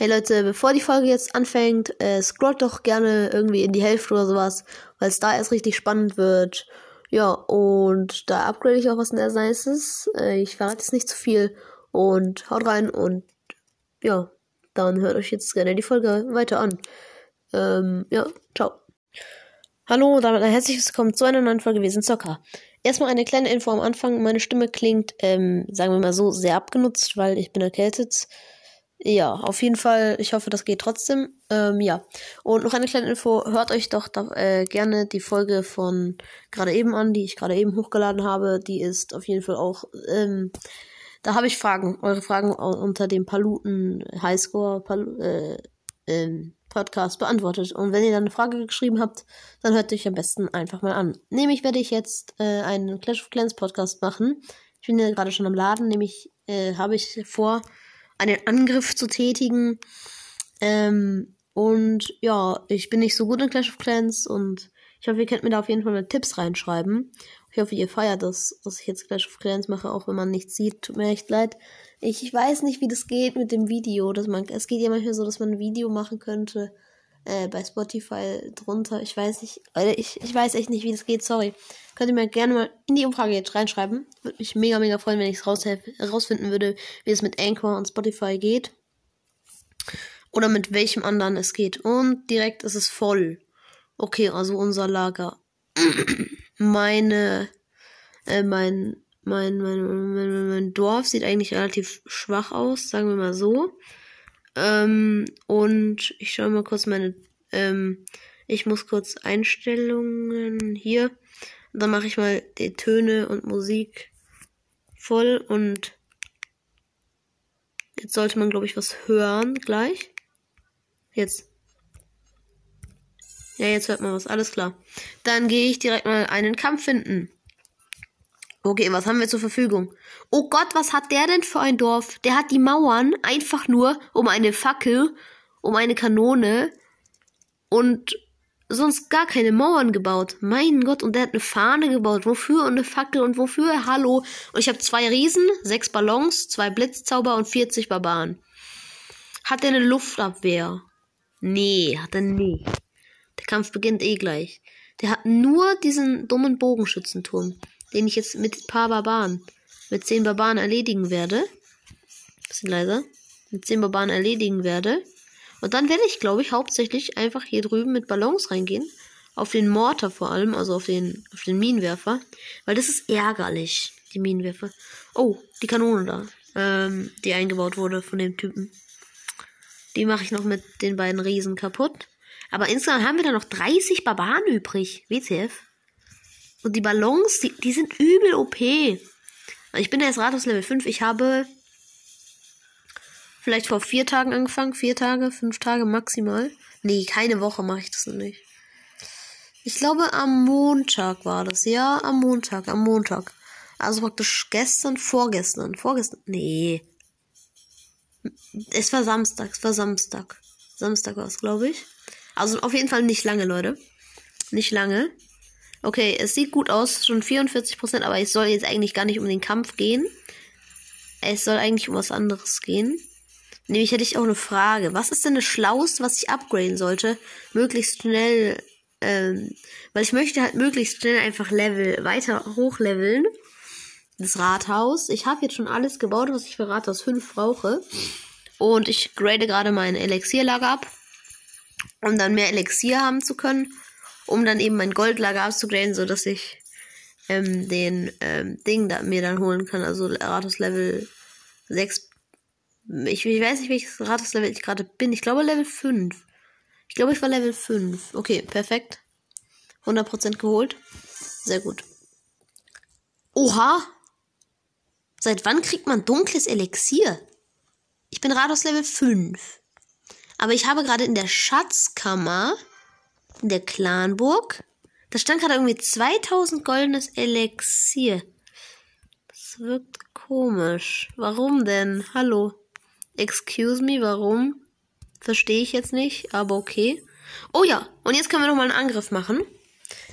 Hey Leute, bevor die Folge jetzt anfängt, äh, scrollt doch gerne irgendwie in die Hälfte oder sowas, weil es da erst richtig spannend wird. Ja, und da upgrade ich auch was der Nices. Äh, ich verrate jetzt nicht zu viel und haut rein und ja, dann hört euch jetzt gerne die Folge weiter an. Ähm, ja, ciao. Hallo und damit ein herzliches Willkommen zu einer neuen Folge Wir sind Zocker. Erstmal eine kleine Info am Anfang. Meine Stimme klingt, ähm, sagen wir mal so, sehr abgenutzt, weil ich bin erkältet. Ja, auf jeden Fall. Ich hoffe, das geht trotzdem. Ähm, ja. Und noch eine kleine Info. Hört euch doch da, äh, gerne die Folge von gerade eben an, die ich gerade eben hochgeladen habe. Die ist auf jeden Fall auch. Ähm, da habe ich Fragen. Eure Fragen unter dem Paluten Highscore Pal äh, ähm, Podcast beantwortet. Und wenn ihr dann eine Frage geschrieben habt, dann hört euch am besten einfach mal an. Nämlich werde ich jetzt äh, einen Clash of Clans Podcast machen. Ich bin ja gerade schon am Laden. Nämlich äh, habe ich vor einen Angriff zu tätigen. Ähm, und ja, ich bin nicht so gut in Clash of Clans und ich hoffe, ihr könnt mir da auf jeden Fall mal Tipps reinschreiben. Ich hoffe, ihr feiert das, dass ich jetzt Clash of Clans mache, auch wenn man nichts sieht. Tut mir echt leid. Ich, ich weiß nicht, wie das geht mit dem Video. Dass man, es geht ja manchmal so, dass man ein Video machen könnte äh, bei Spotify drunter. Ich weiß nicht, ich, ich weiß echt nicht, wie das geht. Sorry. Könnt ihr mir gerne mal in die Umfrage jetzt reinschreiben. Würde mich mega, mega freuen, wenn ich es rausfinden würde, wie es mit Anchor und Spotify geht. Oder mit welchem anderen es geht. Und direkt ist es voll. Okay, also unser Lager. Meine, äh, mein, mein, mein, mein, mein Dorf sieht eigentlich relativ schwach aus, sagen wir mal so. Ähm, und ich schaue mal kurz meine, ähm, ich muss kurz Einstellungen hier. Dann mache ich mal die Töne und Musik voll und jetzt sollte man, glaube ich, was hören gleich. Jetzt. Ja, jetzt hört man was. Alles klar. Dann gehe ich direkt mal einen Kampf finden. Okay, was haben wir zur Verfügung? Oh Gott, was hat der denn für ein Dorf? Der hat die Mauern einfach nur um eine Fackel, um eine Kanone und sonst gar keine Mauern gebaut. Mein Gott, und der hat eine Fahne gebaut. Wofür? Und eine Fackel und wofür? Hallo. Und ich habe zwei Riesen, sechs Ballons, zwei Blitzzauber und 40 Barbaren. Hat er eine Luftabwehr? Nee, hat er nicht. Der Kampf beginnt eh gleich. Der hat nur diesen dummen Bogenschützenturm, den ich jetzt mit ein paar Barbaren, mit zehn Barbaren erledigen werde. Bisschen leiser. Mit zehn Barbaren erledigen werde. Und dann werde ich, glaube ich, hauptsächlich einfach hier drüben mit Ballons reingehen. Auf den Mortar vor allem, also auf den, auf den Minenwerfer. Weil das ist ärgerlich, die Minenwerfer. Oh, die Kanone da. Ähm, die eingebaut wurde von dem Typen. Die mache ich noch mit den beiden Riesen kaputt. Aber insgesamt haben wir da noch 30 Barbaren übrig. WTF. Und die Ballons, die, die sind übel OP. Ich bin jetzt Rathaus Level 5. Ich habe vielleicht vor vier Tagen angefangen. Vier Tage, fünf Tage maximal. Nee, keine Woche mache ich das noch nicht. Ich glaube, am Montag war das. Ja, am Montag, am Montag. Also praktisch gestern, vorgestern. Vorgestern. Nee. Es war Samstag, es war Samstag. Samstag war es, glaube ich. Also auf jeden Fall nicht lange, Leute. Nicht lange. Okay, es sieht gut aus, schon 44%, aber es soll jetzt eigentlich gar nicht um den Kampf gehen. Es soll eigentlich um was anderes gehen. Nämlich hätte ich auch eine Frage. Was ist denn das Schlauste, was ich upgraden sollte? Möglichst schnell, ähm, weil ich möchte halt möglichst schnell einfach Level weiter hochleveln. Das Rathaus. Ich habe jetzt schon alles gebaut, was ich für Rathaus 5 brauche. Und ich grade gerade mein Elixierlager ab, um dann mehr Elixier haben zu können, um dann eben mein Goldlager abzugraden, sodass ich ähm, den ähm, Ding da mir dann holen kann. Also Rathaus Level 6 ich, ich weiß nicht, welches Rathaus-Level ich gerade bin. Ich glaube Level 5. Ich glaube, ich war Level 5. Okay, perfekt. 100% geholt. Sehr gut. Oha! Seit wann kriegt man dunkles Elixier? Ich bin Rathaus Level 5. Aber ich habe gerade in der Schatzkammer, in der Clanburg, da stand gerade irgendwie 2000 goldenes Elixier. Das wirkt komisch. Warum denn? Hallo. Excuse me, warum? Verstehe ich jetzt nicht, aber okay. Oh ja, und jetzt können wir nochmal einen Angriff machen.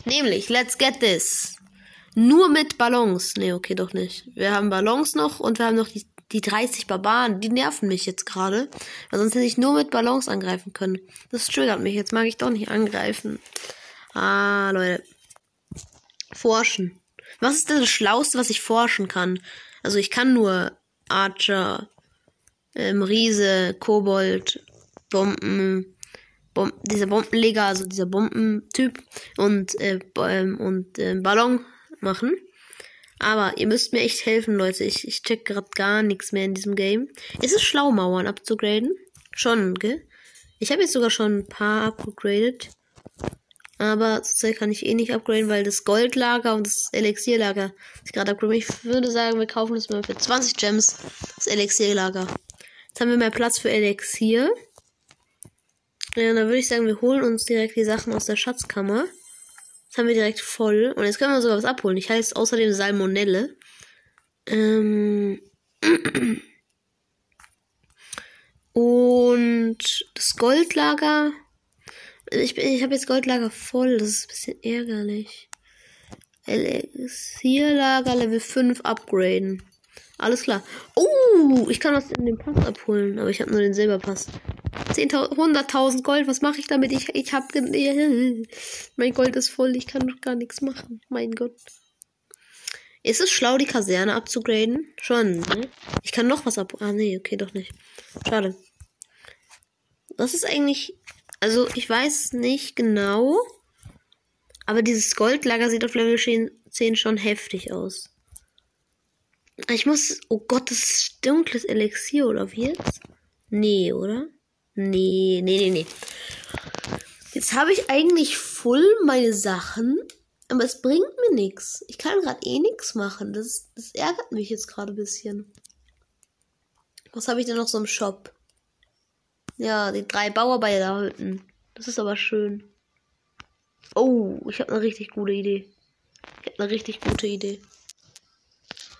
Nämlich, let's get this. Nur mit Ballons. Nee, okay, doch nicht. Wir haben Ballons noch und wir haben noch die Die 30 Barbaren, die nerven mich jetzt gerade. Weil sonst hätte ich nur mit Ballons angreifen können. Das triggert mich. Jetzt mag ich doch nicht angreifen. Ah, Leute. Forschen. Was ist denn das Schlauste, was ich forschen kann? Also ich kann nur Archer, ähm, Riese, Kobold, Bomben, Bom dieser Bombenleger, also dieser Bombentyp und, äh, ähm, und äh, Ballon machen. Aber ihr müsst mir echt helfen, Leute. Ich, ich check gerade gar nichts mehr in diesem Game. Ist es schlau, Mauern abzugraden? Schon, gell? Ich habe jetzt sogar schon ein paar abgegradet. Aber zurzeit kann ich eh nicht upgraden, weil das Goldlager und das Elixierlager ich gerade upgraden. Ich würde sagen, wir kaufen das mal für 20 Gems, das Elixierlager. Jetzt haben wir mehr Platz für Elixier. Ja, dann würde ich sagen, wir holen uns direkt die Sachen aus der Schatzkammer. Das haben wir direkt voll. Und jetzt können wir sogar was abholen. Ich heiße außerdem Salmonelle. Ähm. Und das Goldlager. Ich, ich habe jetzt Goldlager voll. Das ist ein bisschen ärgerlich. Elixierlager Level 5 upgraden. Alles klar. Oh, ich kann was in den Pass abholen, aber ich habe nur den Silberpass. 100.000 Gold, was mache ich damit? Ich, ich habe. Mein Gold ist voll, ich kann doch gar nichts machen. Mein Gott. Ist es schlau, die Kaserne abzugraden? Schon, ne? Ich kann noch was ab. Ah, nee, okay, doch nicht. Schade. Was ist eigentlich. Also, ich weiß nicht genau. Aber dieses Goldlager sieht auf Level 10 schon heftig aus. Ich muss. Oh Gott, das ist dunkles Elixier, oder wie jetzt? Nee, oder? Nee, nee, nee, nee. Jetzt habe ich eigentlich voll meine Sachen, aber es bringt mir nichts. Ich kann gerade eh nichts machen. Das, das ärgert mich jetzt gerade ein bisschen. Was habe ich denn noch so im Shop? Ja, die drei Bauarbeiter da hinten. Das ist aber schön. Oh, ich habe eine richtig gute Idee. Ich habe eine richtig gute Idee.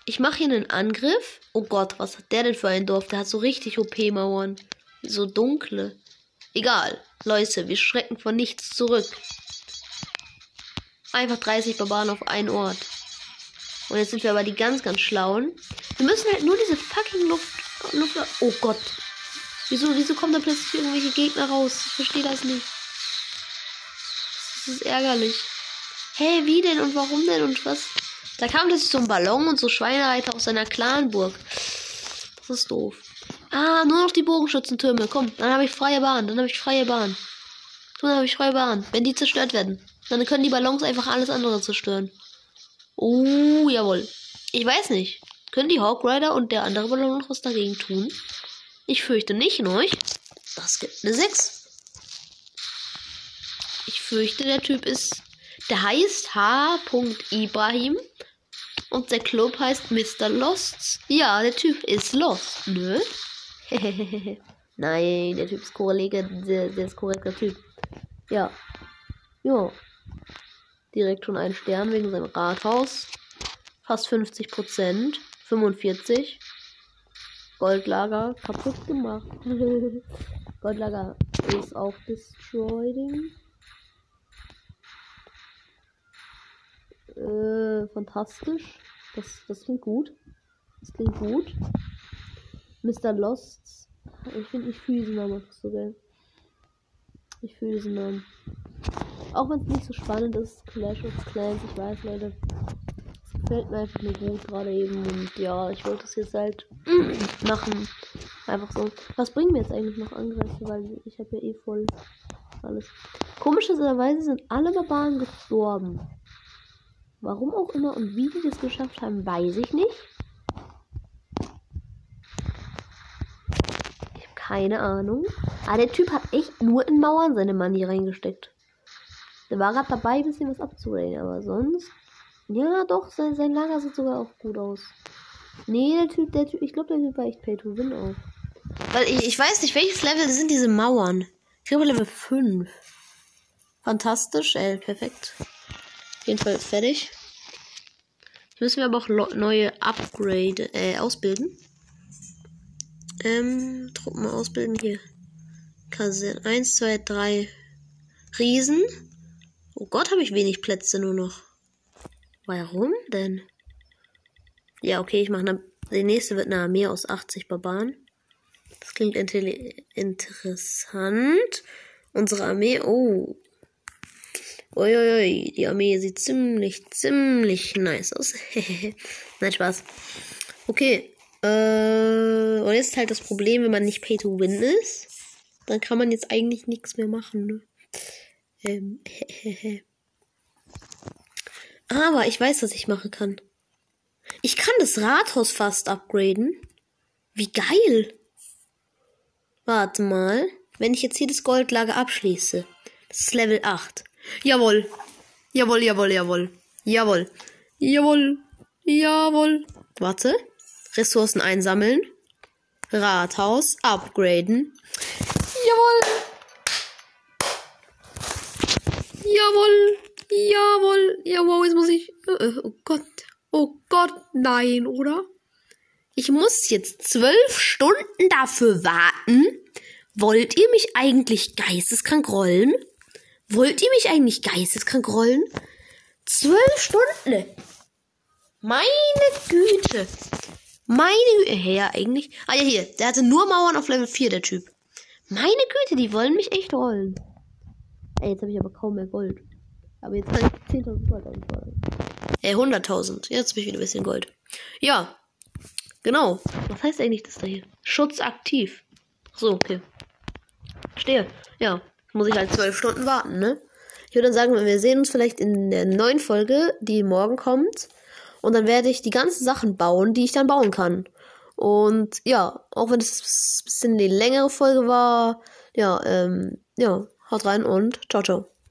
Ich mache hier einen Angriff. Oh Gott, was hat der denn für ein Dorf? Der hat so richtig OP-Mauern. So dunkle. Egal. Leute, wir schrecken vor nichts zurück. Einfach 30 Barbaren auf einen Ort. Und jetzt sind wir aber die ganz, ganz schlauen. Wir müssen halt nur diese fucking Luft. Luft oh Gott. Wieso, wieso kommen da plötzlich irgendwelche Gegner raus? Ich verstehe das nicht. Das ist ärgerlich. Hey, wie denn und warum denn und was? Da kam plötzlich so ein Ballon und so Schweinereiter aus seiner Clanburg. Das ist doof. Ah, nur noch die Bogenschützentürme. Komm, dann habe ich freie Bahn. Dann habe ich freie Bahn. Dann habe ich freie Bahn. Wenn die zerstört werden, dann können die Ballons einfach alles andere zerstören. Oh, jawohl. Ich weiß nicht. Können die Hawk Rider und der andere Ballon noch was dagegen tun? Ich fürchte nicht, ne? Das gibt eine 6. Ich fürchte, der Typ ist. Der heißt H. Ibrahim. Und der Club heißt Mr. Lost. Ja, der Typ ist Lost, ne? Nein, der Typ ist Kollege, der, der ist korrekter Typ. Ja. Ja. Direkt schon ein Stern wegen seinem Rathaus. Fast 50 Prozent. 45. Goldlager kaputt gemacht. Goldlager ist auch destroying. Äh, fantastisch. Das, das klingt gut. Das klingt gut. Mr. Lost. Ich finde, ich fühle diesen Namen so geil. Ich fühle diesen Namen. Auch wenn es nicht so spannend ist, Clash of Clans, ich weiß, Leute. Es gefällt mir einfach nur gut gerade eben. Und ja, ich wollte es jetzt halt machen. Einfach so. Was bringen mir jetzt eigentlich noch Angriffe? Weil ich habe ja eh voll alles. Komischerweise sind alle Barbaren gestorben. Warum auch immer und wie die das geschafft haben, weiß ich nicht. Ich habe keine Ahnung. Aber der Typ hat echt nur in Mauern seine Money reingesteckt. Der war gerade dabei, ein bisschen was abzureden, aber sonst. Ja, doch, sein, sein Lager sieht sogar auch gut aus. Nee, der Typ, der Typ, ich glaube, der Typ war echt Pay to Win auch. Weil ich, ich weiß nicht, welches Level sind diese Mauern. Ich glaube Level 5. Fantastisch, ey, perfekt. Auf jeden Fall fertig. Müssen wir aber auch neue Upgrade äh, ausbilden. Ähm, Truppen ausbilden hier. Kaserne 1, 2, 3 Riesen. Oh Gott, habe ich wenig Plätze nur noch. Warum denn? Ja, okay, ich mache eine Die nächste wird eine Armee aus 80 Barbaren. Das klingt interessant. Unsere Armee, oh. Uiuiui, die Armee sieht ziemlich, ziemlich nice aus. Nein, Spaß. Okay. Äh, und jetzt ist halt das Problem, wenn man nicht Pay to Win ist, dann kann man jetzt eigentlich nichts mehr machen. Ne? Ähm, Aber ich weiß, was ich machen kann. Ich kann das Rathaus fast upgraden. Wie geil. Warte mal. Wenn ich jetzt hier das Goldlager abschließe. Das ist Level 8. Jawohl. Jawohl, jawohl, jawohl. Jawohl. Jawohl. Jawohl. Warte. Ressourcen einsammeln. Rathaus upgraden. Jawohl. Jawohl. Jawohl. Jawohl, jetzt muss ich. Äh, oh Gott. Oh Gott, nein, oder? Ich muss jetzt zwölf Stunden dafür warten. Wollt ihr mich eigentlich geisteskrank rollen? Wollt ihr mich eigentlich geisteskrank rollen? Zwölf Stunden. Meine Güte. Meine Güte. Ja, eigentlich. Ah ja, hier. Der hatte nur Mauern auf Level 4, der Typ. Meine Güte, die wollen mich echt rollen. Ey, jetzt habe ich aber kaum mehr Gold. Aber jetzt kann ich 10.000 Gold einfordern. Ey, 100.000. Jetzt habe ich wieder ein bisschen Gold. Ja. Genau. Was heißt eigentlich das da hier? Schutz aktiv. So, okay. Stehe. Ja. Muss ich halt zwölf Stunden warten, ne? Ich würde dann sagen, wir sehen uns vielleicht in der neuen Folge, die morgen kommt. Und dann werde ich die ganzen Sachen bauen, die ich dann bauen kann. Und ja, auch wenn es ein bisschen eine längere Folge war, ja, ähm, ja, haut rein und ciao, ciao.